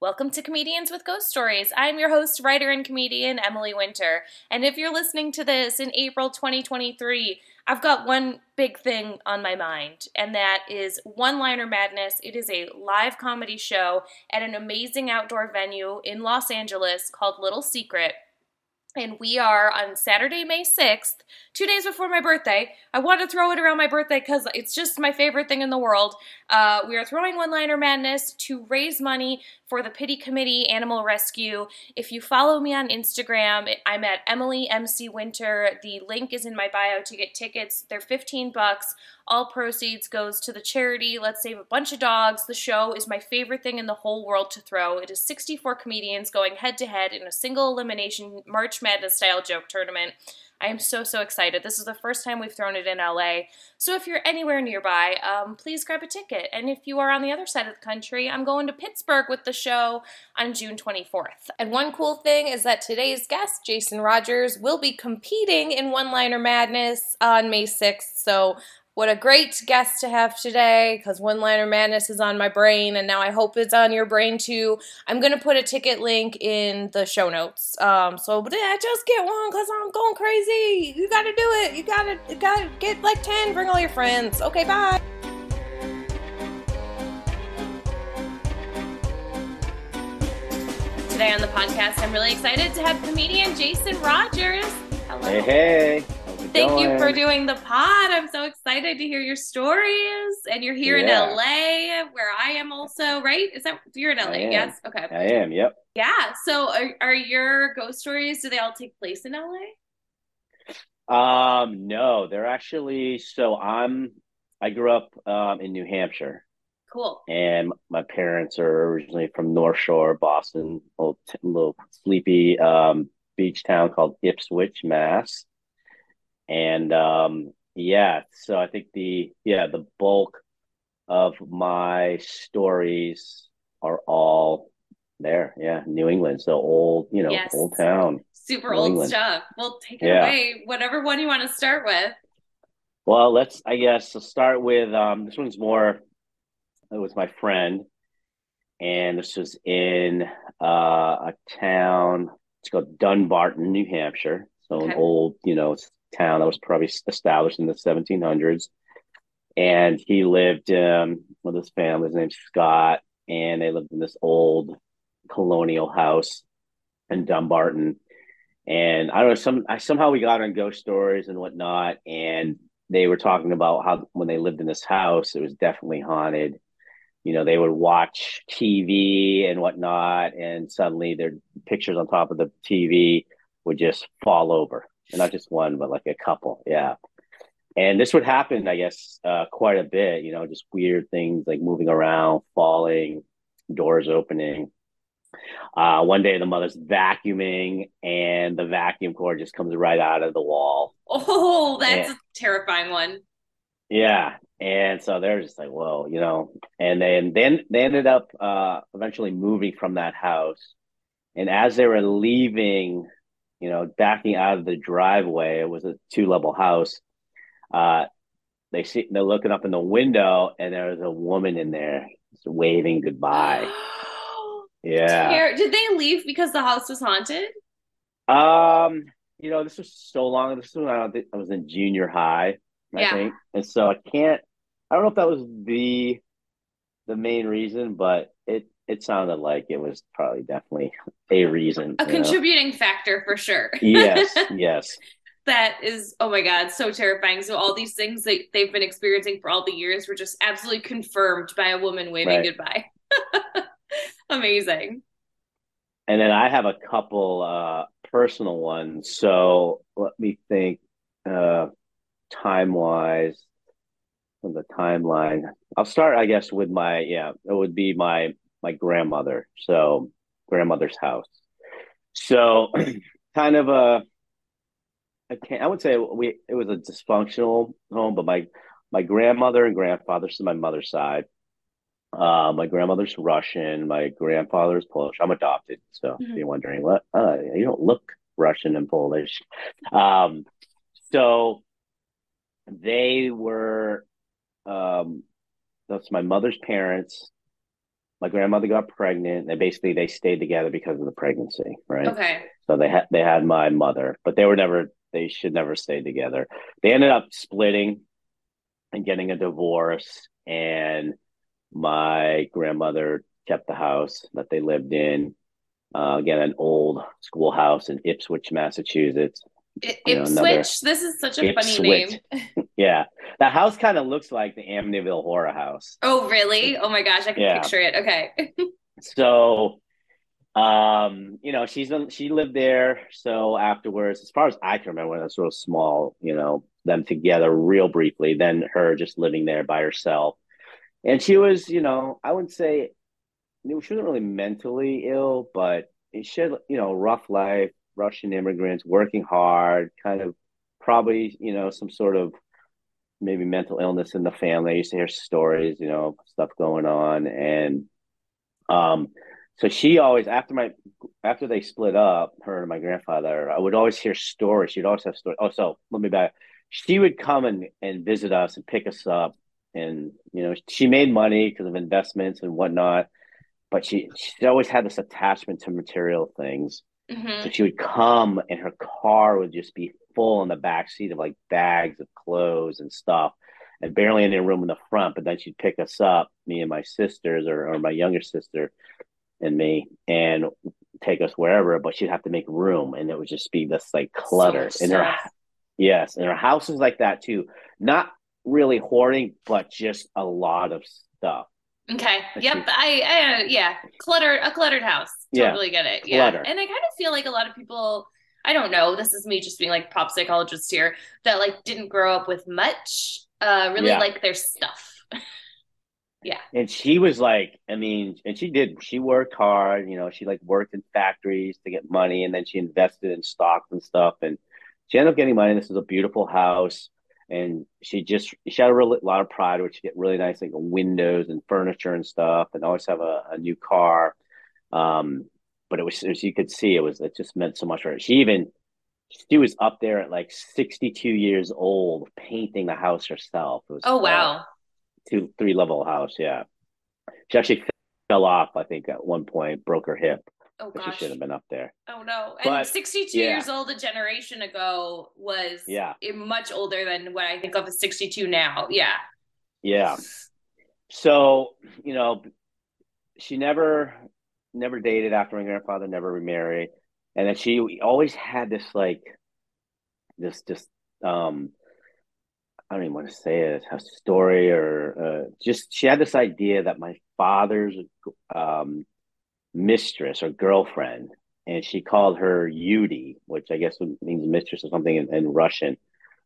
Welcome to Comedians with Ghost Stories. I'm your host, writer, and comedian, Emily Winter. And if you're listening to this in April 2023, I've got one big thing on my mind, and that is One Liner Madness. It is a live comedy show at an amazing outdoor venue in Los Angeles called Little Secret and we are on Saturday, May 6th, two days before my birthday. I want to throw it around my birthday because it's just my favorite thing in the world. Uh, we are throwing One Liner Madness to raise money for the Pity Committee Animal Rescue. If you follow me on Instagram, I'm at Emily MC Winter. The link is in my bio to get tickets. They're 15 bucks. All proceeds goes to the charity. Let's save a bunch of dogs. The show is my favorite thing in the whole world to throw. It is 64 comedians going head to head in a single elimination March Madness style joke tournament. I am so, so excited. This is the first time we've thrown it in LA. So if you're anywhere nearby, um, please grab a ticket. And if you are on the other side of the country, I'm going to Pittsburgh with the show on June 24th. And one cool thing is that today's guest, Jason Rogers, will be competing in One Liner Madness on May 6th. So what a great guest to have today because One Liner Madness is on my brain and now I hope it's on your brain too. I'm going to put a ticket link in the show notes. Um, so yeah, just get one because I'm going crazy. You got to do it. You got to you gotta get like 10. Bring all your friends. Okay, bye. Today on the podcast, I'm really excited to have comedian Jason Rogers. Hello. Hey, hey. Thank going? you for doing the pod. I'm so excited to hear your stories. And you're here Yeah. in LA, where I am also, right? Is that you're in LA? Yes. Okay. I am. Yep. Yeah. So are, are your ghost stories, do they all take place in LA? Um, no, they're actually so I'm I grew up um in New Hampshire Cool. and my parents are originally from North Shore, Boston, little little sleepy um beach town called Ipswich, Mass. And um yeah, so I think the yeah, the bulk of my stories are all there. Yeah, New England. So old, you know, Yes. old town. Super New old England. stuff. Well, take it Yeah. away. Whatever one you want to start with. Well, let's, I guess, let's start with um, this one's more, it was my friend, and this was in uh, a town, it's called Dunbarton, New Hampshire. So an old, you know, town that was probably established in the 1700s. And he lived um, with his family, his name's Scott, and they lived in this old colonial house in Dunbarton. And I don't know, some I somehow we got on ghost stories and whatnot, and they were talking about how when they lived in this house, it was definitely haunted. You know, they would watch TV and whatnot, and suddenly their pictures on top of the TV would just fall over. And not just one, but like a couple. Yeah. And this would happen, I guess, uh, quite a bit, you know, just weird things like moving around, falling, doors opening. Uh, one day the mother's vacuuming and the vacuum cord just comes right out of the wall. Oh, that's Yeah. a terrifying one. Yeah. And so they're just like, whoa, you know, and then then they ended up uh eventually moving from that house. And as they were leaving, you know, backing out of the driveway, it was a two level house. Uh they see they're looking up in the window and there's a woman in there waving goodbye. yeah. Did they leave because the house was haunted? Um, you know, this was so long. This was when I don't think I was in junior high, I Yeah. think, and so I can't. I don't know if that was the the main reason, but it sounded like it was probably definitely a reason. A you know? contributing factor for sure. Yes, yes, that is, oh my God, so terrifying. So all these things that they've been experiencing for all the years were just absolutely confirmed by a woman waving Right. goodbye. Amazing. and then I have a couple uh personal ones. So let me think, uh, time wise, on the timeline. I'll start, I guess, with my yeah. It would be my my grandmother. So grandmother's house. So kind of a I can't I would say we it was a dysfunctional home, but my my grandmother and grandfather, so my mother's side. Uh, my grandmother's Russian, my grandfather's Polish. I'm adopted, so if Mhm. you're wondering what, uh, you don't look Russian and Polish. Um, so they were, um, that's my mother's parents. My grandmother got pregnant. and basically they stayed together because of the pregnancy, right? Okay. So they had they had my mother, but they were never they should never stay together. They ended up splitting and getting a divorce and my grandmother kept the house that they lived in. Uh, again, an old schoolhouse in Ipswich, Massachusetts. I- You know, Ipswich. another- this is such a funny name. Yeah, that house kind of looks like the Amityville Horror House. Oh, really? Oh my gosh, I can Yeah. picture it. Okay. So, um, you know, she's she lived there. So afterwards, as far as I can remember, when I was real small, you know, them together real briefly. Then her just living there by herself, and she was, you know, I wouldn't say she wasn't really mentally ill, but she had, you know, rough life, Russian immigrants, working hard, kind of probably, you know, some sort of maybe mental illness in the family. I used to hear stories, you know, stuff going on, and um, so she always after my after they split up, her and my grandfather, I would always hear stories. She'd always have stories. Oh, so let me back. She would come and and visit us and pick us up, and you know, she made money because of investments and whatnot. But she she always had this attachment to material things. Hmm So she would come and her car would just be full in the back seat of like bags of clothes and stuff and barely any room in the front. But then she'd pick us up, me and my sisters or, or my younger sister and me, and take us wherever. But she'd have to make room and it would just be this like clutter. much and her yes, and her house was like that too. Not really hoarding, but just a lot of stuff. Okay. Yep. I, I, uh, yeah. Clutter, a cluttered house. Yeah. Totally get it. Yeah. Clutter. And I kind of feel like a lot of people, I don't know, this is me just being like pop psychologist here, that like didn't grow up with much, uh, really Yeah. like their stuff. Yeah. And she was like, I mean, and she did, she worked hard, you know, she like worked in factories to get money and then she invested in stocks and stuff. And she ended up getting money. This is a beautiful house. And she just, she had a real, lot of pride, which she get really nice, like windows and furniture and stuff, and always have a, a new car. Um, but it was, as you could see, it was, it just meant so much for her. She even, she was up there at like 62 years old, painting the house herself. It was, Oh, wow. two three level house. Yeah, she actually fell off. I think at one point broke her hip, Oh, but she gosh. should have been up there. Oh, no. And But, 62 yeah. years old a generation ago was Yeah. much older than what I think of as 62 now. Yeah. Yeah. So you know, she never never dated after my grandfather, never remarried, and then she always had this like this just um. I don't even want to say it, a story or uh, just she had this idea that my father's um, mistress or girlfriend, and she called her Yudi, which I guess means mistress or something in, in Russian,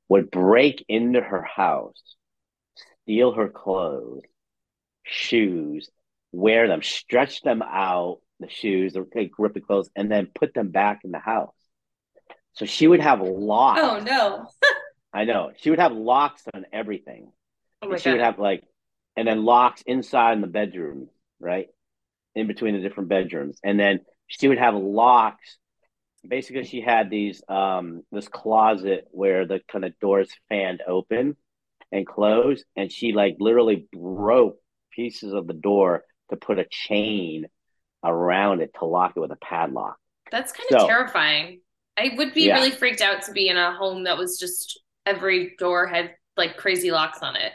would break into her house, steal her clothes, shoes, wear them, stretch them out, the shoes, or take rip the clothes, and then put them back in the house. So she would have locks. Oh, no. I know. She would have locks on everything. Oh she would have like, and then locks inside in the bedroom, right, in between the different bedrooms, and then she would have locks. Basically, she had these um this closet where the kind of doors fanned open and closed, and she like literally broke pieces of the door to put a chain around it to lock it with a padlock. That's kind of terrifying. I would be Yeah. really freaked out to be in a home that was just every door had like crazy locks on it.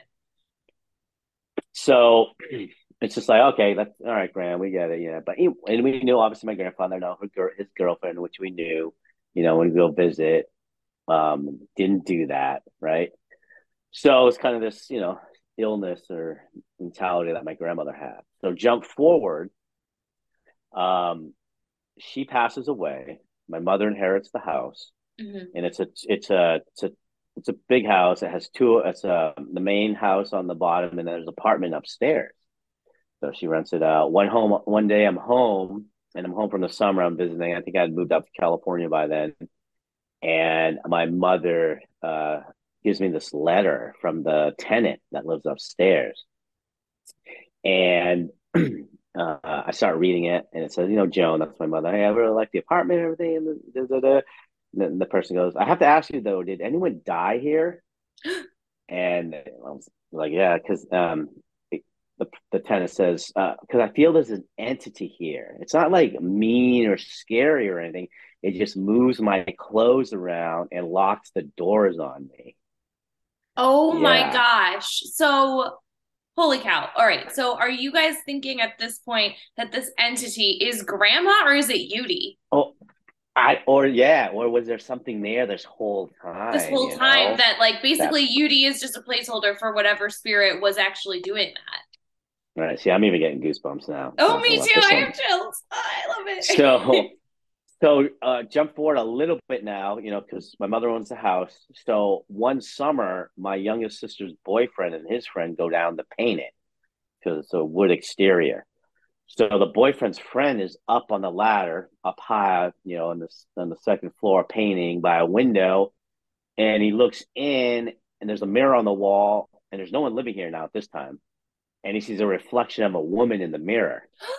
So it's just like, okay, that's all right, Gram, we get it, yeah. But he- and we knew obviously my grandfather know her gir- his girlfriend, which we knew, you know, when we go visit, um, didn't do that, right? So it's kind of this, you know, illness or mentality that my grandmother had. So jump forward, um, she passes away. My mother inherits the house Mhm. and it's a it's a it's a it's a big house. It has two. It's a the main house on the bottom, and then there's an apartment upstairs. So she rents it out. One home. One day I'm home, and I'm home from the summer. I'm visiting. I think I had moved up to California by then, and my mother uh, gives me this letter from the tenant that lives upstairs, and. Uh, I start reading it, and it says, "You know, Joan, that's my mother. Hey, I really like the apartment, and everything." And da, da, da. And then the person goes, I have to ask you though, did anyone die here? And I was like, yeah, because um, the, the tenant says, uh, because I feel there's an entity here. It's not like mean or scary or anything. It just moves my clothes around and locks the doors on me. Oh my gosh. So, holy cow. All right. So, are you guys thinking at this point that this entity is grandma or is it Yudi? Oh, I or yeah, or was there something there this whole time? This whole time know? that, like, basically Yudi is just a placeholder for whatever spirit was actually doing that. Right. See, I'm even getting goosebumps now. Oh, me too. I have chills. Oh, I love it. so so uh jump forward a little bit now you know because my mother owns the house so one summer my youngest sister's boyfriend and his friend go down to paint it because it's a wood exterior so the boyfriend's friend is up on the ladder up high you know on the on the second floor painting by a window and he looks in and there's a mirror on the wall and there's no one living here now at this time and he sees a reflection of a woman in the mirror oh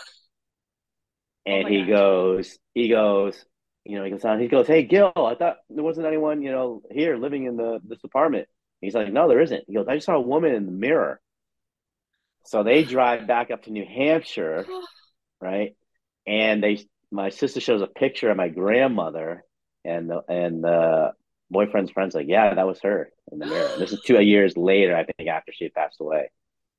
and my he gosh. goes, he goes, you know, he goes on, he goes, Hey Gil, I thought there wasn't anyone, you know, here living in the this apartment. He's like, No, there isn't. He goes, I just saw a woman in the mirror. So they drive back up to New Hampshire, oh. right? And they my sister shows a picture of my grandmother and the and the boyfriend's friend's like, Yeah, that was her in the mirror. This is two years later, I think, after she had passed away.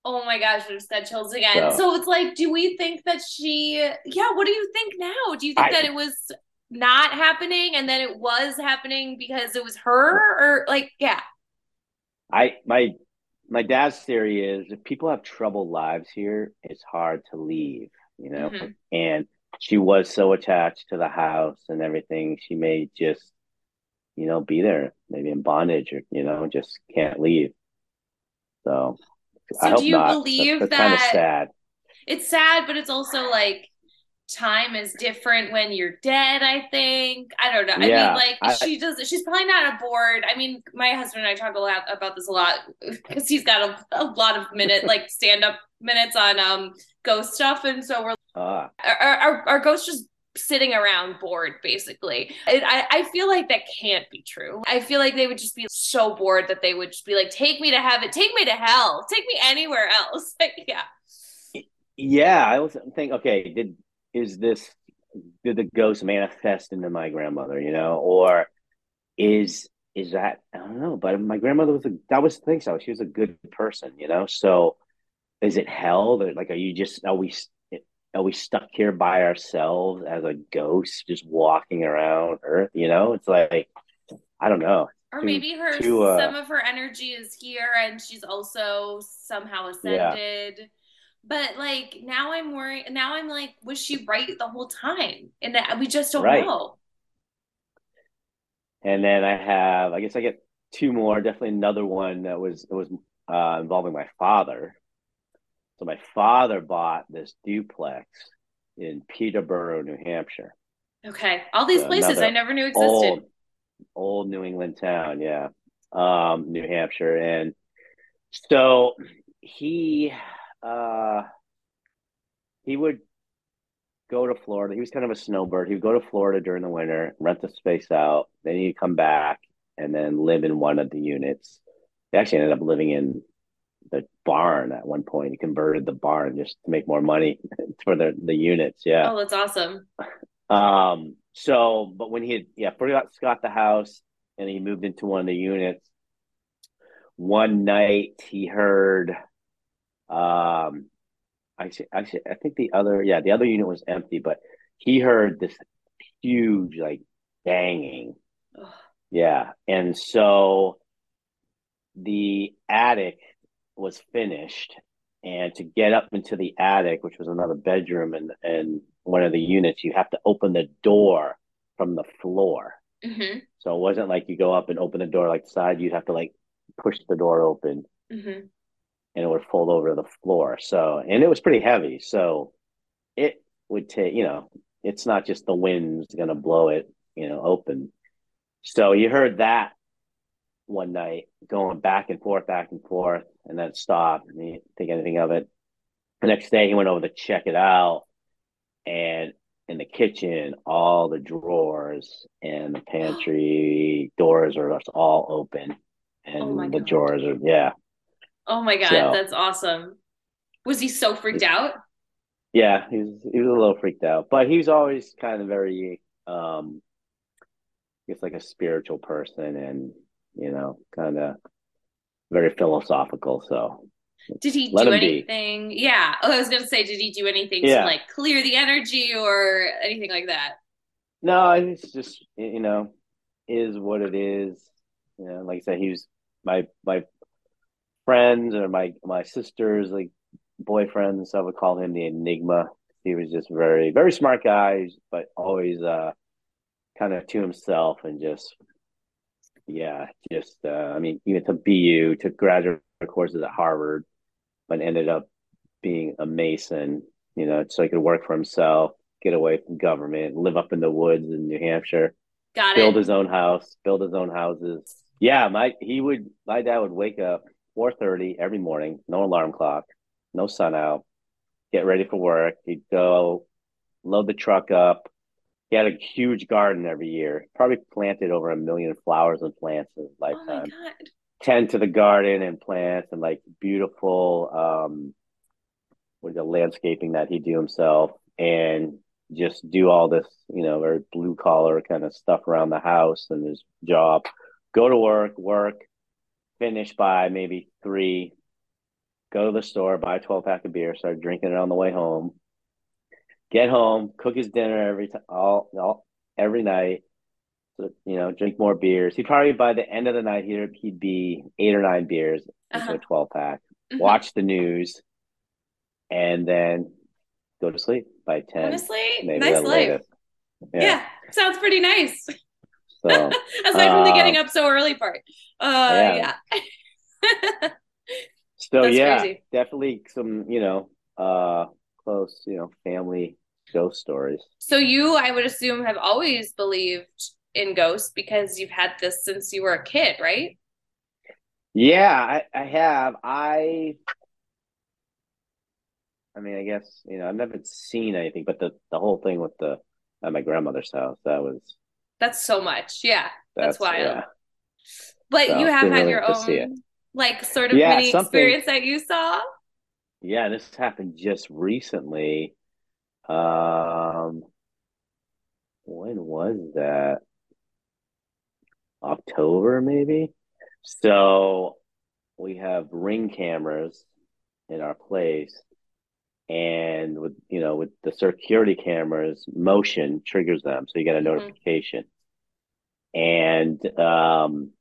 Oh my gosh, I just got chills again. So- So, it's like, do we think that she, yeah, what do you think now? Do you think I- that it was not happening and then it was happening because it was her? Or, like, yeah. I my my dad's theory is if people have troubled lives here, it's hard to leave, you know. Mhm. And she was so attached to the house and everything, she may just, you know, be there, maybe in bondage or you know, just can't leave. So, So do you not. believe that's, that's that- sad. It's sad, but it's also like time is different when you're dead, I think. I don't know. I mean, like, I- she does, she's probably not aboard I mean, my husband and I talk a lot about this a lot because he's got a, a lot of minute, like, stand up minutes on um ghost stuff. And so we're Ah, are, are, are ghosts just sitting around bored basically. And I, I feel like that can't be true. I feel like they would just be so bored that they would just be like take me to heaven. Take me to hell. Take me anywhere else. Like yeah. Yeah, I was think, okay, did is this did the ghost manifest into my grandmother, you know, or is is that I don't know, but my grandmother was a that was the thing, so she was a good person, you know. So is it hell? Like, are you just are we are we stuck here by ourselves as a ghost, just walking around Earth? You know, it's like I don't know. or maybe her uh, some of her energy is here and she's also somehow Yeah. ascended but like now i'm worried now i'm like was she right the whole time and that we just don't Right. know And then I have, I guess I get two more. Definitely another one that was it was uh, involving my father. So my father bought this duplex in Peterborough, New Hampshire. okay all these So places i never knew existed Old, old New England town, yeah, um, New Hampshire, and So he uh he would go to Florida. He was kind of a snowbird. He would go to Florida during the winter, rent the space out, then he'd come back and then live in one of the units. He actually ended up living in the barn at one point. He converted the barn just to make more money for the the units. Yeah. Oh, that's awesome. Um. So, but when he had yeah, forgot Scott the house, and he moved into one of the units. One night he heard, um, I see, I think the other yeah, the other unit was empty, but he heard this huge like banging. Yeah, and so the attic was finished and to get up into the attic which was another bedroom and and one of the units you have to open the door from the floor. Hmm so it wasn't like you go up and open the door like the side you'd have to like push the door open hmm and it would fold over to the floor. So and it was pretty heavy. So it would take you know it's not just the wind's gonna blow it you know open. So you heard that one night going back and forth, back and forth, and then stopped. And he didn't think anything of it. The next day, he went over to check it out, and in the kitchen, all the drawers and the pantry doors are just all open, and Oh the drawers are yeah, Oh my God, So- that's awesome. Was he so freaked out? yeah. He was he was a little freaked out, but he was always kind of very um, I guess like a spiritual person, and you know, kind of very philosophical. So Did he Let do him be. anything? Yeah. Oh, I was gonna say, did he do anything to like clear the energy or anything like that? No, it's just you know, is what it is. You know, like I said, he was my my friends or my my sisters, like boyfriends and stuff would call him the Enigma. He was just very very smart guy, but always uh kind of to himself and just yeah, just uh, I mean, even to BU, took graduate courses at Harvard, but ended up being a Mason. You know, so he could work for himself, get away from government, live up in the woods in New Hampshire, Got build it. his own house, build his own houses. Yeah, my he would my dad would wake up four thirty every morning, no alarm clock, no sun out, get ready for work. He'd go load the truck up. He had a huge garden every year. Probably planted over a million flowers and plants in his Oh my lifetime. God. Tend to the garden and plants and like beautiful um with the landscaping that he do himself and just do all this, you know, very blue collar kind of stuff around the house and his job. Go to work, work, finish by maybe three, go to the store, buy a 12 pack of beer, start drinking it on the way home, get home, cook his dinner every time, all, all, every night. So, you know, drink more beers. He'd probably by the end of the night, he'd, he'd be eight or nine beers into Uh-huh. a 12 pack, Mhm. watch the news, and then go to sleep by 10. Honestly, nice life. latest. Yeah. sounds pretty nice. So, Aside from the getting Um, up so early part. Uh, yeah. yeah. so That's yeah, crazy. definitely some, you know, uh, close, you know, family ghost stories. So you, I would assume, have always believed in ghosts because you've had this since you were a kid, right? Yeah, I, I have. I, I mean, I guess, you know, I've never seen anything, but the, the whole thing with the, at my grandmother's house, that was, That's so much. Yeah. That's, that's, wild. yeah. But So, you have had your get to see it. own like sort of Yeah, mini something- experience that you saw. Yeah, this happened just recently. Um, when was that? October, maybe. So we have ring cameras in our place, and with you know with the security cameras, motion triggers them, so you get a Mhm. notification. And um,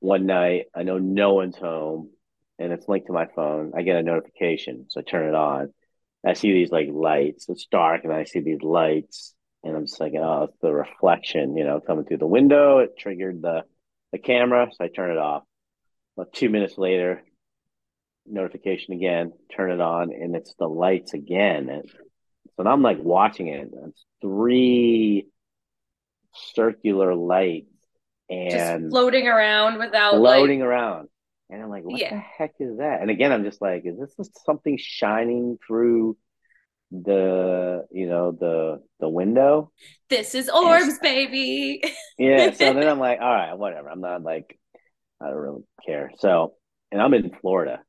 one night, I know no one's home, and it's linked to my phone. I get a notification, so I turn it on. I see these like lights. It's dark, and I see these lights, and I'm just like, oh, it's the reflection, you know, coming through the window. It triggered the the camera, so I turn it off. About two minutes later, notification again. Turn it on, and it's the lights again. And so now I'm like watching it. It's three circular lights, Just and floating around without floating like around. And I'm like, what Yeah. the heck is that? And again, I'm just like, is this just something shining through the, you know, the the window? This is orbs, baby. Yeah. So then I'm like, all right, whatever. I'm not like, I don't really care. So, and I'm in Florida.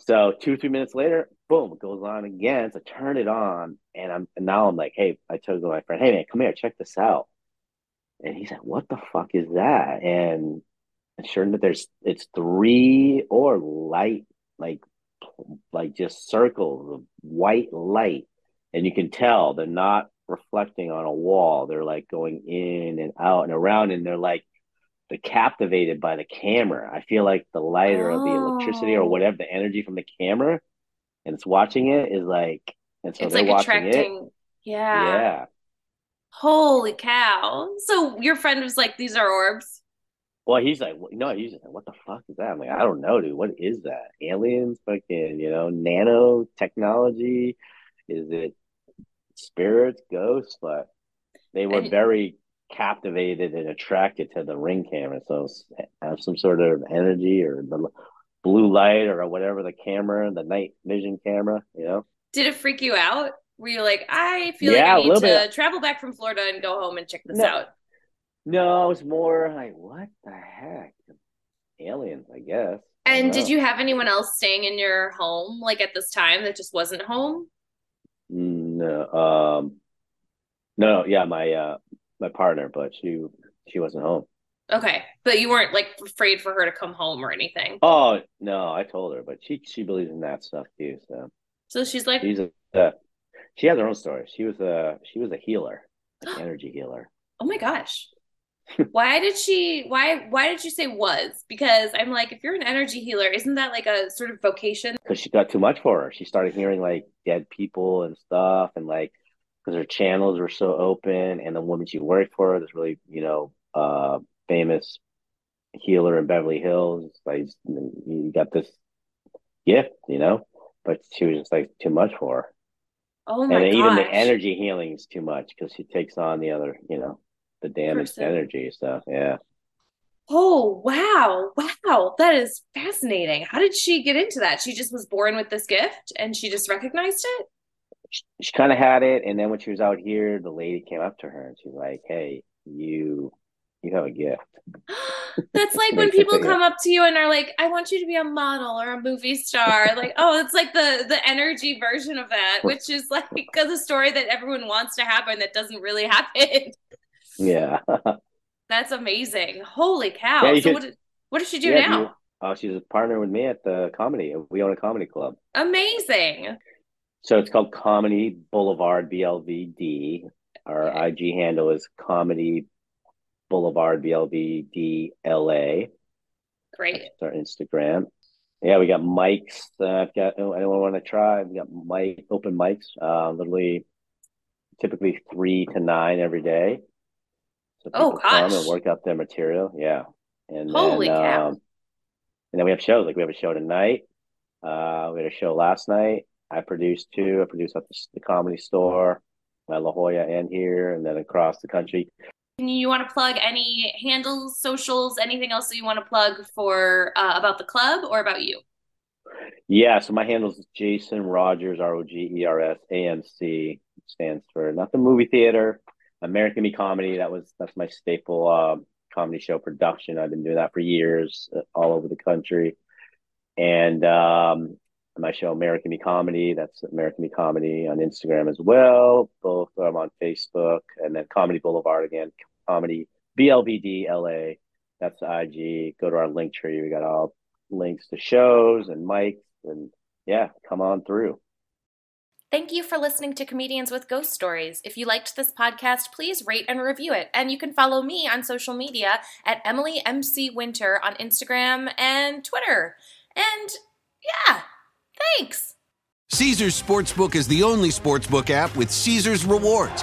So two, three minutes later, boom, it goes on again. So I turn it on, and I'm and now I'm like, hey, I told my friend, hey man, come here, check this out. And he's like, what the fuck is that? And sure enough, there's it's three or light, like like just circles of white light, and you can tell they're not reflecting on a wall. They're like going in and out and around, and they're like they're captivated by the camera. I feel like the light or the electricity or Oh. whatever the energy from the camera, and it's watching it is like, and so it's they're like watching attracting. it. Yeah. Yeah. Holy cow. So your friend was like, these are orbs. Well, he's like, no, he's like, what the fuck is that? I'm like, I don't know, dude. What is that? Aliens, fucking, you know, nanotechnology? Is it spirits, ghosts? But they were very captivated and attracted to the ring camera. So have some sort of energy or the blue light or whatever the camera, the night vision camera, you know? Did it freak you out? Were you like, I feel Yeah, like I need to bit. travel back from Florida and go home and check this No. out? No, it's more like, what the heck? Aliens, I guess. I And did you have anyone else staying in your home like at this time that just wasn't home? No, um, no, yeah, my uh, my partner, but she she wasn't home. Okay. But you weren't like afraid for her to come home or anything. Oh no, I told her, but she she believes in that stuff too. So So she's like, she's a uh, she has her own story. She was a she was a healer, like energy healer. oh my gosh. Why did she why why did you say was? Because I'm like, if you're an energy healer, isn't that like a sort of vocation? because she got too much for her. She started hearing like dead people and stuff, and like because her channels were so open, and the woman she worked for, this really you know uh famous healer in Beverly Hills, like you got this gift, you know, but she was just like too much for her, Oh my and even the energy healing is too much because she takes on the other, you know, the damaged energy. stuff. yeah. Oh, wow. Wow. That is fascinating. How did she get into that? She just was born with this gift and she just recognized it? she, she kind of had it, and then when she was out here, the lady came up to her and she's like, "Hey, you, you have a gift." That's like when people come up to you and are like, I want you to be a model or a movie star. Like, oh, it's like the the energy version of that, which is like the story that everyone wants to happen that doesn't really happen. Yeah. That's amazing. Holy cow. Yeah, so could- what, did- what does she do Yeah, now? you- Oh, she's a partner with me at the comedy. We own a comedy club. Amazing. So it's called Comedy Boulevard BLVD. Our Okay. IG handle is Comedy Boulevard BLVD LA. Great. That's our Instagram. Yeah, we got mics. Uh, I've got oh, anyone want to try? We got mic open mics. Uh, literally, typically three to nine every day. So Oh, people come and work out their material. Yeah, and Holy then, cow. um, and then we have shows. Like we have a show tonight. Uh, we had a show last night. I produced two. I produced at the, the Comedy Store, at La Jolla, and here, and then across the country. Can you want to plug any handles, socials, anything else that you want to plug for uh, about the club or about you? Yeah, so my handle is Jason Rogers, R O G E R S A M C, stands for not the movie theater, American Me Comedy. That was that's my staple uh, comedy show production. I've been doing that for years, uh, all over the country, and um, my show American Me Comedy. That's American Me Comedy on Instagram as well. Both on Facebook, and then Comedy Boulevard again, Comedy BLVD LA. That's IG. Go to our link tree. We got all links to shows and mics and yeah, come on through. Thank you for listening to Comedians with Ghost Stories. If you liked this podcast, please rate and review it. And you can follow me on social media at Emily MC Winter on Instagram and Twitter. And yeah, thanks. Caesars Sportsbook is the only sportsbook app with Caesars rewards.